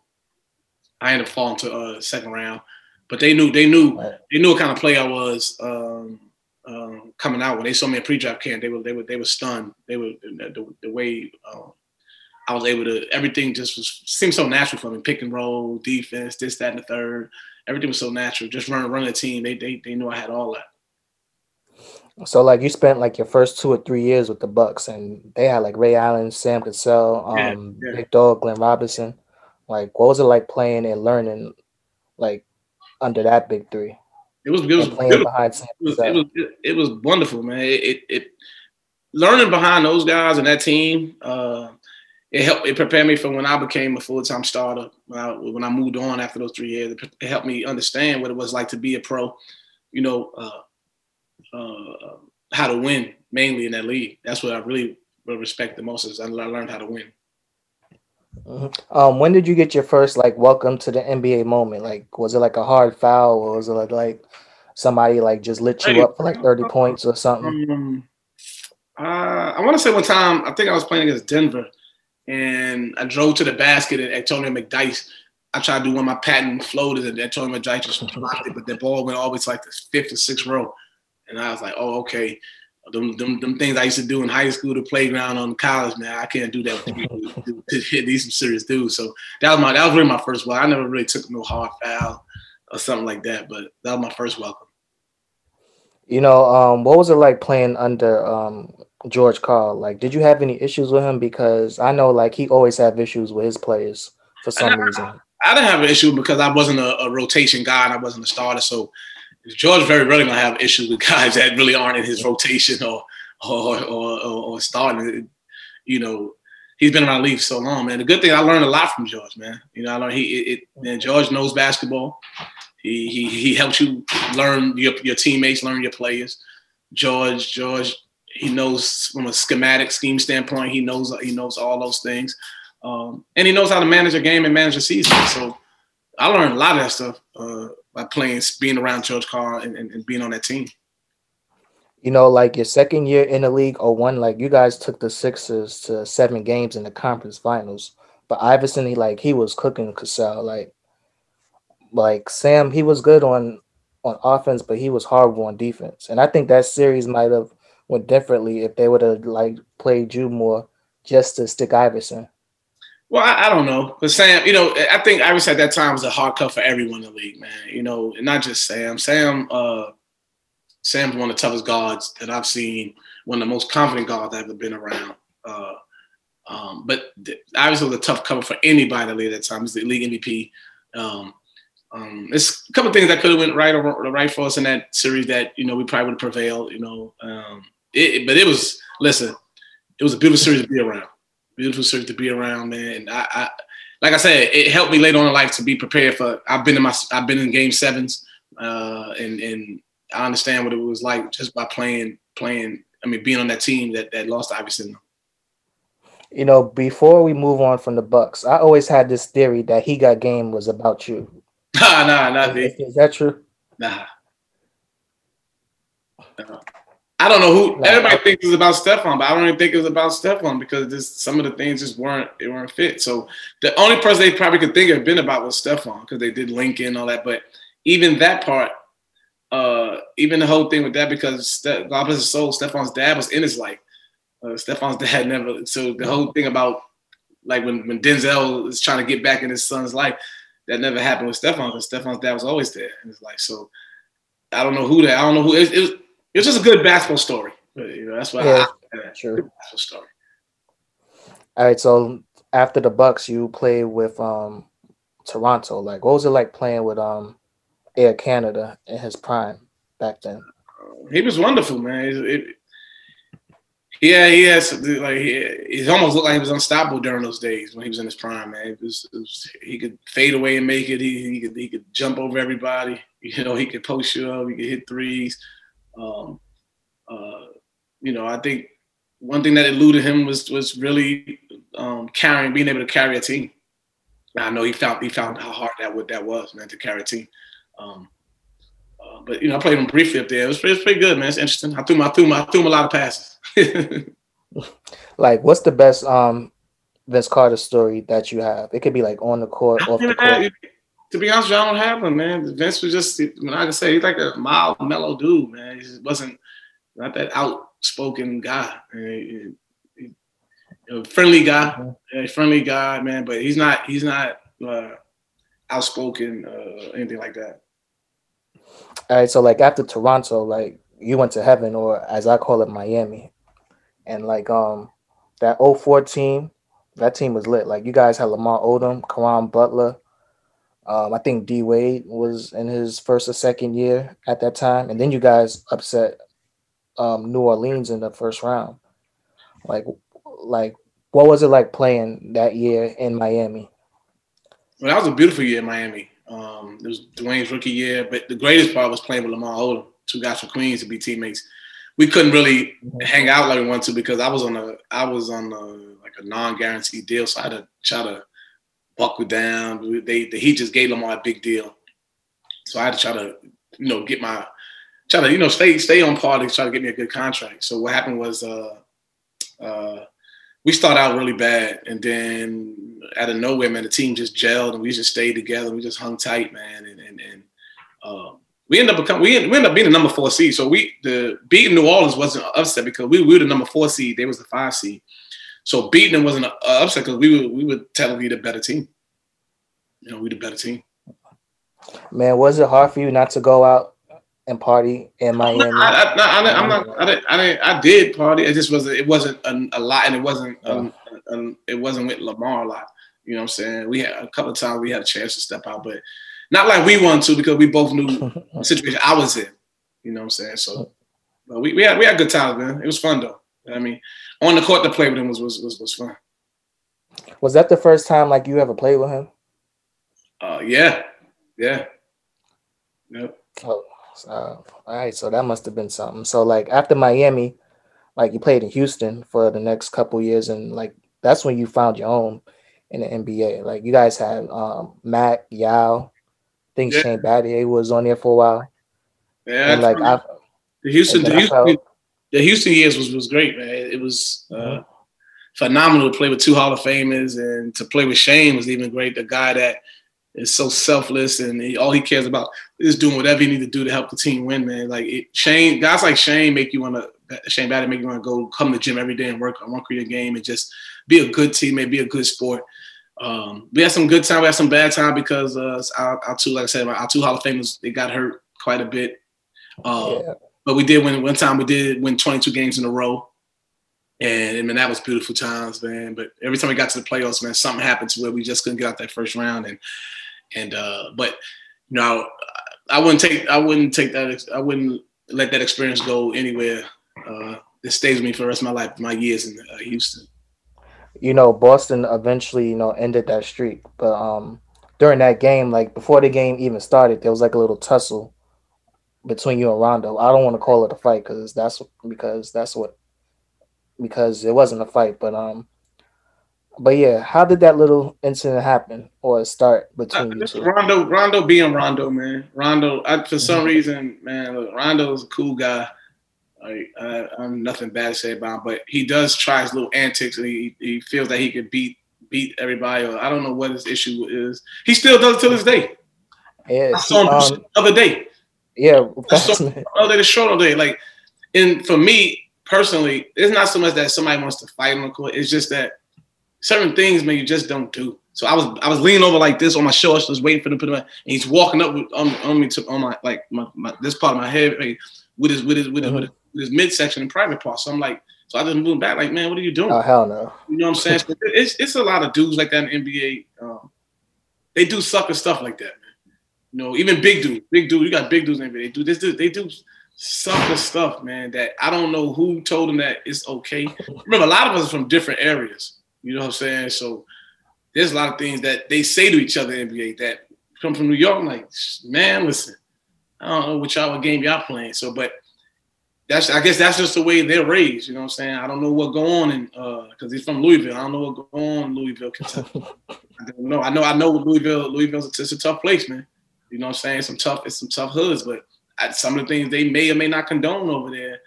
I ended up falling to uh, second round. But they knew, they knew, they knew what kind of player I was. Um, um, coming out when they saw me in pre-draft camp, they were they were they were stunned. They were the, the way uh, I was able to everything just was seemed so natural for me. Pick and roll, defense, this, that, and the third. Everything was so natural. Just running running the team. They they they knew I had all that. So like you spent like your first two or three years with the Bucks, and they had like Ray Allen, Sam Cassell, um, yeah, yeah. Big Dog, Glenn Robinson. Like, what was it like playing and learning, like under that big three? It was it was, it was, it was, it was, it was wonderful, man. It, it, it learning behind those guys and that team. Uh, it helped. It prepared me for when I became a full time starter. When I, when I moved on after those three years, it helped me understand what it was like to be a pro. You know, uh, uh, how to win mainly in that league. That's what I really respect the most. Is I learned how to win. Mm-hmm. Um, when did you get your first like welcome to the NBA moment? Like, was it like a hard foul, or was it like, like somebody like just lit you up for like thirty points or something? Um, uh, I want to say one time I think I was playing against Denver, and I drove to the basket and Antonio McDyess. I tried to do one of my patent floaters, and Antonio McDyess just blocked it, but the ball went always like the fifth or sixth row, and I was like, oh okay them, them, them things I used to do in high school, the playground on college, man, I can't do that with These some serious dudes. So that was my that was really my first one. I never really took no hard foul or something like that, but that was my first welcome. You know, um, what was it like playing under um, George Karl? Like, did you have any issues with him? Because I know, like, he always have issues with his players for some I, reason. I didn't have an issue because I wasn't a, a rotation guy and I wasn't a starter, so George very rarely gonna have issues with guys that really aren't in his rotation or or or, or, or starting. You know, he's been around the league so long, man. The good thing I learned a lot from George, man. You know, I learned he it, it man, George knows basketball. He he he helps you learn your your teammates, learn your players. George George he knows from a schematic scheme standpoint. He knows he knows all those things, um, and he knows how to manage a game and manage a season. So I learned a lot of that stuff uh, by playing, being around George Karl, and, and, and being on that team you know, like your second year in the league or one, like you guys took the Sixers to seven games in the conference finals. But Iverson, he like he was cooking Cassell. Like like Sam, he was good on on offense, but he was horrible on defense. And I think that series might have went differently if they would have like played you more just to stick Iverson. Well, I, I, don't know, but Sam, you know, I think Iverson at that time was a hard cut for everyone in the league, man. You know, and not just Sam. Sam, uh, Sam's one of the toughest guards that I've seen, one of the most confident guards I've ever been around. Uh, um, but th- obviously, was a tough cover for anybody in the league at that time. He's the league MVP. Um, um, there's a couple of things that could have went right or right for us in that series that you know we probably would have prevailed. You know, um, it, but it was listen, it was a beautiful series to be around. Beautiful series to be around, man. I, I like I said, it helped me later on in life to be prepared for. I've been in my I've been in game sevens, uh, and and I understand what it was like just by playing playing. I mean, being on that team that that lost Iverson. You know, before we move on from the Bucks, I always had this theory that he got game was about you. Nah, nah, not is, is that true? Nah. nah. I don't know who. Everybody thinks it's about Stephon, but I don't even think it was about Stephon because just some of the things just weren't it weren't fit. So the only person they probably could think of been about was Stephon because they did link in all that. But even that part, uh, even the whole thing with that because Ste- God bless his soul, Stephon's dad was in his life. Uh, Stephon's dad never. So the whole thing about like when, when Denzel is trying to get back in his son's life, that never happened with Stephon because Stephon's dad was always there in his life. So I don't know who that. I don't know who. It, it was. It was just a good basketball story. You know, that's why. Yeah, I, sure. Basketball story. All right. So after the Bucks, you played with um Toronto. Like, what was it like playing with um Air Canada in his prime back then. He was wonderful, man. It, it, yeah, he has like he, he almost looked like he was unstoppable during those days when he was in his prime, man. It was, it was, he could fade away and make it. He, he could he could jump over everybody. You know, he could post you up. He could hit threes. Um, uh, you know, I think one thing that eluded him was was really um, carrying, being able to carry a team. I know he found he found how hard that what that was, man, to carry a team. Um, uh, but you know, I played him briefly up there. It was, it was pretty good, man. It's interesting. I threw him, I threw him, I threw him a lot of passes. like, what's the best um Vince Carter story that you have? It could be like on the court, off the court. To be honest, I don't have one, man. Vince was just, I mean, I can say he's like a mild, mellow dude, man. He just wasn't not that outspoken guy. He, he, he, friendly guy, a friendly guy, man. But he's not, he's not uh, outspoken, uh, anything like that. All right, so like after Toronto, like you went to heaven, or as I call it, Miami, and like um that 04 team, that team was lit. Like you guys had Lamar Odom, Caron Butler. Um, I think D Wade was in his first or second year at that time, and then you guys upset um, New Orleans in the first round. Like, like what was it like playing that year in Miami? Well, that was a beautiful year in Miami. Um, it was Dwyane's rookie year, but the greatest part was playing with Lamar Odom, two guys from Queens to be teammates. We couldn't really hang out like we wanted to because I was on a I was on a, like a non-guaranteed deal, so I had to try to buckle down. They the Heat just gave Lamar a big deal, so I had to try to you know get my try to you know stay stay on par to try to get me a good contract. So what happened was uh, uh, we started out really bad, and then out of nowhere, man, the team just gelled, and we just stayed together. We just hung tight, man, and and, and um, we ended up becoming we ended, we ended up being the number four seed. So we the beating New Orleans wasn't upset because we, we were the number four seed. They was the five seed. So beating them wasn't an upset because we were we were technically the better team. You know, we the better team. Man, was it hard for you not to go out and party in Miami? I, I, I, am not. I didn't, I didn't. I did party. It just wasn't. It wasn't a, a lot, and it wasn't. Um, um, it wasn't with Lamar a lot. You know what I'm saying? We had a couple of times we had a chance to step out, but not like we wanted to because we both knew the situation I was in. You know what I'm saying? So we, we had we had good times, man. It was fun though. I mean, on the court to play with him was was was, was fun. Was that the first time like you ever played with him? Uh, yeah, yeah, yep. Oh, so, all right. So that must have been something. So like after Miami, like you played in Houston for the next couple years, and like that's when you found your own in the NBA. Like you guys had um Mac, Yao, I think Yeah. Shane Battier was on there for a while. Yeah, and like I the Houston, the Houston, felt- the Houston years was was great, man. It was uh, phenomenal to play with two Hall of Famers, and to play with Shane was even great. The guy that is so selfless and he, all he cares about is doing whatever he need to do to help the team win, man. Like it, Shane, guys like Shane make you want to Shane Battier make you want to go come to the gym every day and work on one create a game and just be a good teammate, be a good sport. Um, we had some good time, we had some bad time because uh, our, our two, like I said, our two Hall of Famers they got hurt quite a bit. Um, yeah. But we did win one time. We did win 22 games in a row, and I mean that was beautiful times, man. But every time we got to the playoffs, man, something happened to where we just couldn't get out that first round, and and uh, but you know, I wouldn't take I wouldn't take that I wouldn't let that experience go anywhere. Uh, it stays with me for the rest of my life, my years in uh, Houston. you know, Boston eventually, you know, ended that streak. But um during that game, like before the game even started, there was like a little tussle between you and Rondo. I don't want to call it a fight because that's because that's what because it wasn't a fight, but um but yeah, how did that little incident happen or start between you two? Rondo, Rondo being Rondo, man. Rondo, I, for some reason, man, look, Rondo's a cool guy. Like, I, I'm nothing bad to say about him, but he does try his little antics, and he, he feels that he could beat beat everybody. Or I don't know what his issue is. He still does it to this day. Yeah, I saw him um, the other day. Yeah, I saw facts, the other day, the show the other day. Like, and for me personally, it's not so much that somebody wants to fight on the court. It's just that certain things, man, you just don't do. So I was I was leaning over like this on my shoulders, just waiting for him to put him. And he's walking up with, on, on me to on my like my, my this part of my head like, with his with his with his, with his, with his midsection and private part. So I'm like, so I just moved back, like, man, what are you doing? Oh hell no. You know what I'm saying? So it's it's a lot of dudes like that in the NBA. Um, they do sucker stuff like that, man. You know, even big dudes, big dude. You got big dudes in the NBA. They do this. They do sucker stuff, man. That I don't know who told them that it's okay. Remember, a lot of us are from different areas. You know what I'm saying? So there's a lot of things that they say to each other in NBA that come from New York. I'm like, man, listen, I don't know what y'all what game y'all playing. So, but that's I guess that's just the way they're raised. You know what I'm saying? I don't know what go on in uh, because he's from Louisville. I don't know what go on in Louisville, Kentucky. I don't know. I know. I know Louisville. Louisville's it's a tough place, man. You know what I'm saying? Some tough. It's some tough hoods, but I, some of the things they may or may not condone over there,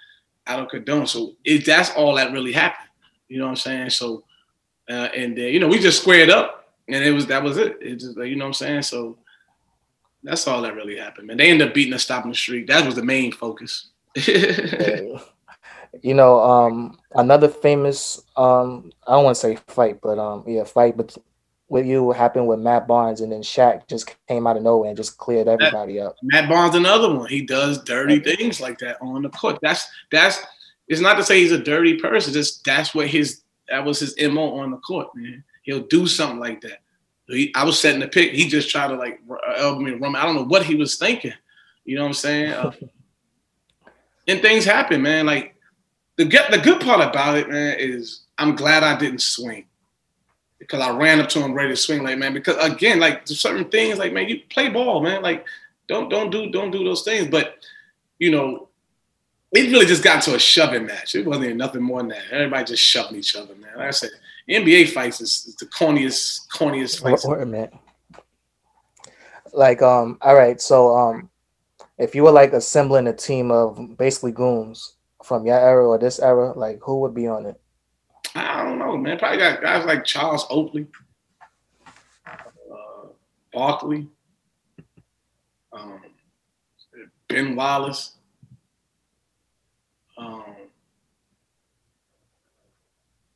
I don't condone. So it, that's all that really happened. You know what I'm saying? So uh, and then you know we just squared up, and it was that was it. It just you know what I'm saying. So that's all that really happened, man. They ended up beating us, stopping the streak. That was the main focus. You know, um, another famous, um, I don't want to say fight, but um, yeah, fight, but with you what happened with Matt Barnes, and then Shaq just came out of nowhere and just cleared everybody up. Matt Barnes, another one. He does dirty things like that on the court. That's that's. It's not to say he's a dirty person. Just that's what his that was his mo on the court, man. He'll do something like that. He, I was setting the pick. He just tried to like uh, elbow me, run. I don't know what he was thinking. You know what I'm saying? Uh, and things happen, man. Like the the good part about it, man, is I'm glad I didn't swing because I ran up to him ready to swing, like man. Because again, like there's certain things, like man, you play ball, man. Like don't don't do don't do those things. But you know, it really just got to a shoving match. It wasn't even nothing more than that. Everybody just shoving each other, man. Like I said, NBA fights is, is the corniest corniest fights. Wait, wait a minute. Like, um, all right, so um, if you were like assembling a team of basically goons from your era or this era, like who would be on it? I don't know, man. Probably got guys like Charles Oakley, uh, Barkley, um, Ben Wallace. Um,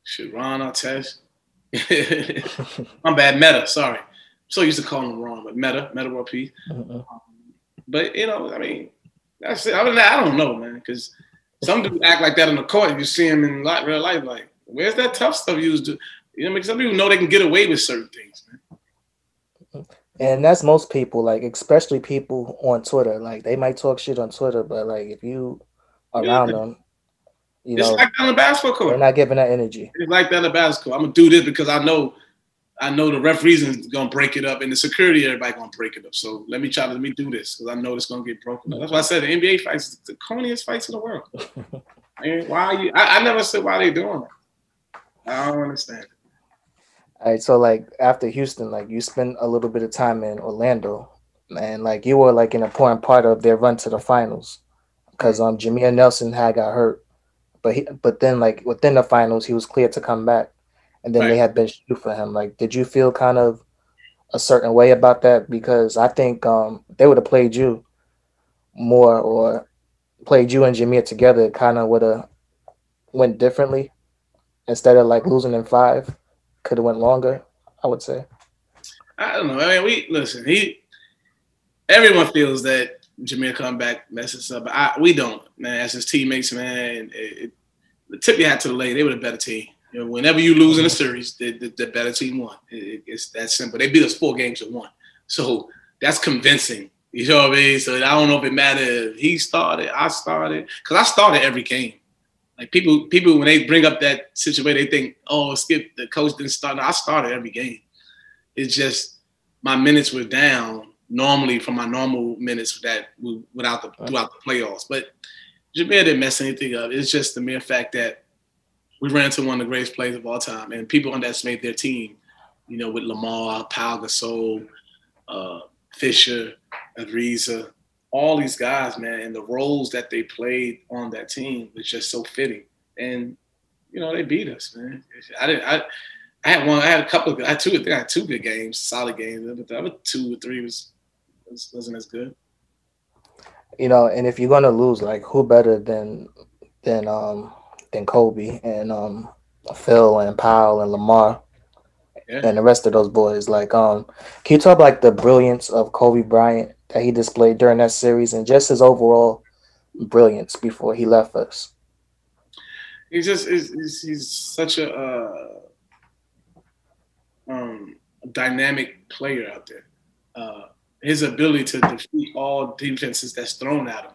shit, Ron Artest. I'm bad, Metta. Sorry, I'm so used to calling him wrong, but Metta, Metta World Peace. Mhm. But you know, I mean, that's it. Other than that, I don't know, man, because some dudes act like that in the court. and You see them in real life, like, where's that tough stuff used to? You know, because some people know they can get away with certain things, man. And that's most people, like especially people on Twitter. Like they might talk shit on Twitter, but like if you around Yeah. them, you It's know, like on the basketball court. they're not giving that energy. It's like that in the basketball. I'm gonna do this because I know I know the referees is gonna break it up, and the security everybody gonna break it up. So let me try to let me do this because I know it's gonna get broken up. That's why I said the NBA fights the corniest fights in the world. I mean, why are you? I, I never said why they doing it. I don't understand. It. All right, so like after Houston, like you spent a little bit of time in Orlando, and like you were like an important part of their run to the finals, because um Jameer Nelson had got hurt, but he but then like within the finals he was cleared to come back, and then right. they had been shoot for him. Like, did you feel kind of a certain way about that? Because I think um they would have played you more or played you and Jameer together, kind of would have went differently instead of like losing in five could have went longer. I would say. I don't know. I mean, we listen. He, everyone feels that Jameer come back messes up. I, we don't, man. As his teammates, man, it, it, tip your hat to the lady. They were the better team. You know, whenever you lose in a series, the, the, the better team won. It, it's that simple. They beat us four games to one, so that's convincing. You know what I mean? So I don't know if it mattered he started, I started, because I started every game. Like people, people when they bring up that situation, they think, "Oh, Skip, the coach didn't start." No, I started every game. It's just my minutes were down normally from my normal minutes that without the throughout the playoffs. But Jameer didn't mess anything up. It's just the mere fact that we ran into one of the greatest players of all time, and people underestimate their team. You know, with Lamar, Pau Gasol, uh, Fisher, Ariza, all these guys, man, and the roles that they played on that team was just so fitting. And you know, they beat us, man. I didn't. I, I had one. I had a couple of. I had two. I think I had two good games, solid games. But the other two or three was, was wasn't as good. You know, and if you're gonna lose, like who better than than um than Kobe and um Phil and Pau and Lamar yeah. and the rest of those boys. Like, um, can you talk like the brilliance of Kobe Bryant that he displayed during that series and just his overall brilliance before he left us? He's just he's, he's such a uh, um, dynamic player out there. Uh, his ability to defeat all defenses that's thrown at him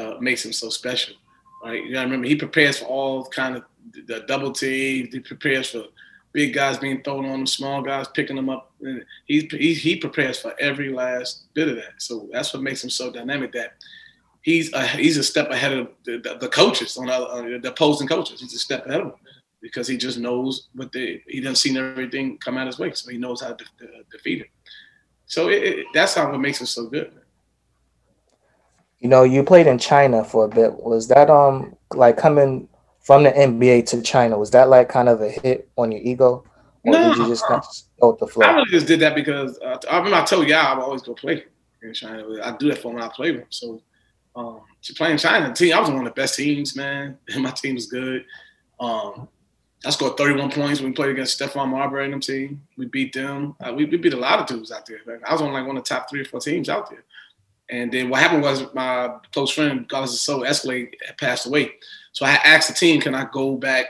uh, makes him so special. Right? You gotta remember he prepares for all kind of the double team. He prepares for big guys being thrown on them, small guys picking them up. And he, he, he prepares for every last bit of that. So that's what makes him so dynamic. That he's a, he's a step ahead of the, the, the coaches on the, the opposing coaches. He's a step ahead of them because he just knows what they he doesn't see everything come out his way, so he knows how to de- defeat it. So it, it, that's how it makes him so good. You know, you played in China for a bit. Was that um like coming from the NBA to China, was that like kind of a hit on your ego? Or no, did you just kind of go with the flow? I really just did that because uh, I remember I told y'all I always go play in China. I do that for when I play with them. So um, to play in China, team, I was one of the best teams, man. And my team was good. Um, I scored 31 points when we played against Stephon Marbury and them team. We beat them. Uh, we, we, beat a lot of dudes out there. I was on like one of the top three or four teams out there. And then what happened was my close friend, Carlos So Escalade, had passed away. So I asked the team, can I go back,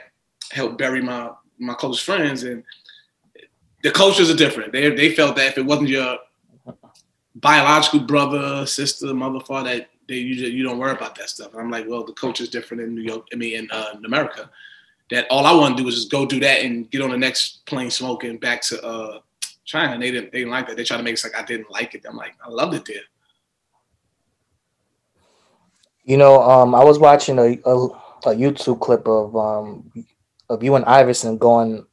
help bury my my close friends? And the cultures are different. They they felt that if it wasn't your biological brother, sister, mother, father, that they you just, you don't worry about that stuff. And I'm like, well, the culture is different in New York. I mean, in, uh, in America. That all I want to do is just go do that and get on the next plane smoking back to uh, China. And they didn't they didn't like that. They tried to make it like I didn't like it. I'm like, I loved it there. You know, um, I was watching a, a a YouTube clip of um of you and Iverson going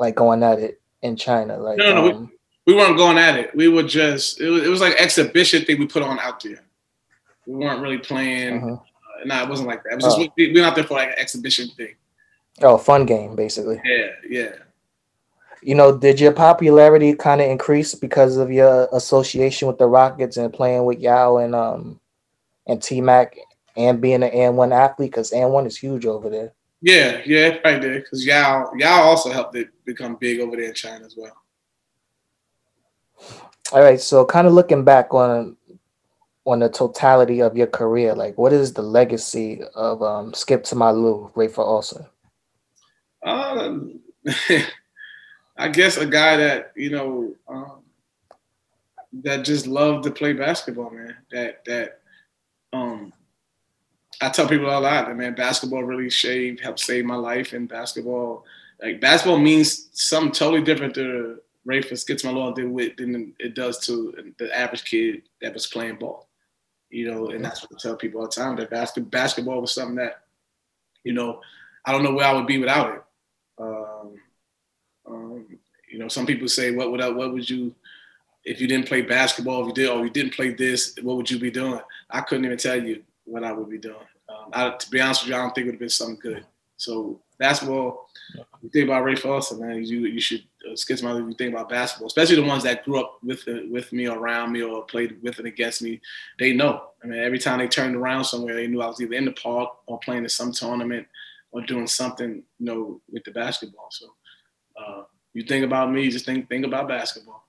like going at it in China. Like no, no, um, we, we, weren't going at it. We were just it was, it was like exhibition thing we put on out there. We weren't really playing. Uh-huh. Uh, no, it wasn't like that. It was just oh. we, we went out there for like an exhibition thing. Oh, fun game, basically. Yeah, yeah. You know, did your popularity kind of increase because of your association with the Rockets and playing with Yao and um and T Mac and being an AND1 athlete because AND1 is huge over there. Yeah, yeah, probably did because y'all also helped it become big over there in China as well. All right, so kind of looking back on on the totality of your career, like what is the legacy of um, Skip to my Lou, Rafer Alston? Um, I guess a guy that you know um, that just loved to play basketball, man. That that um, I tell people a lot that man, basketball really shaved, helped save my life, and basketball like basketball means something totally different to Rafe Skip to my Lou did with than it does to the average kid that was playing ball. You know, and that's what I tell people all the time that basket, basketball was something that, you know, I don't know where I would be without it. Um, um, you know, some people say, "What would I, what would you if you didn't play basketball? If you did, or you didn't play this, what would you be doing?" I couldn't even tell you what I would be doing. Um, I, to be honest with you, I don't think it would have been something good. So basketball, you think about Ray Foster, man. You you should uh, my you think about basketball, especially the ones that grew up with it, with me around me or played with and against me. They know. I mean, every time they turned around somewhere, they knew I was either in the park or playing in some tournament or doing something, you know, with the basketball. So uh, you think about me, just think think about basketball.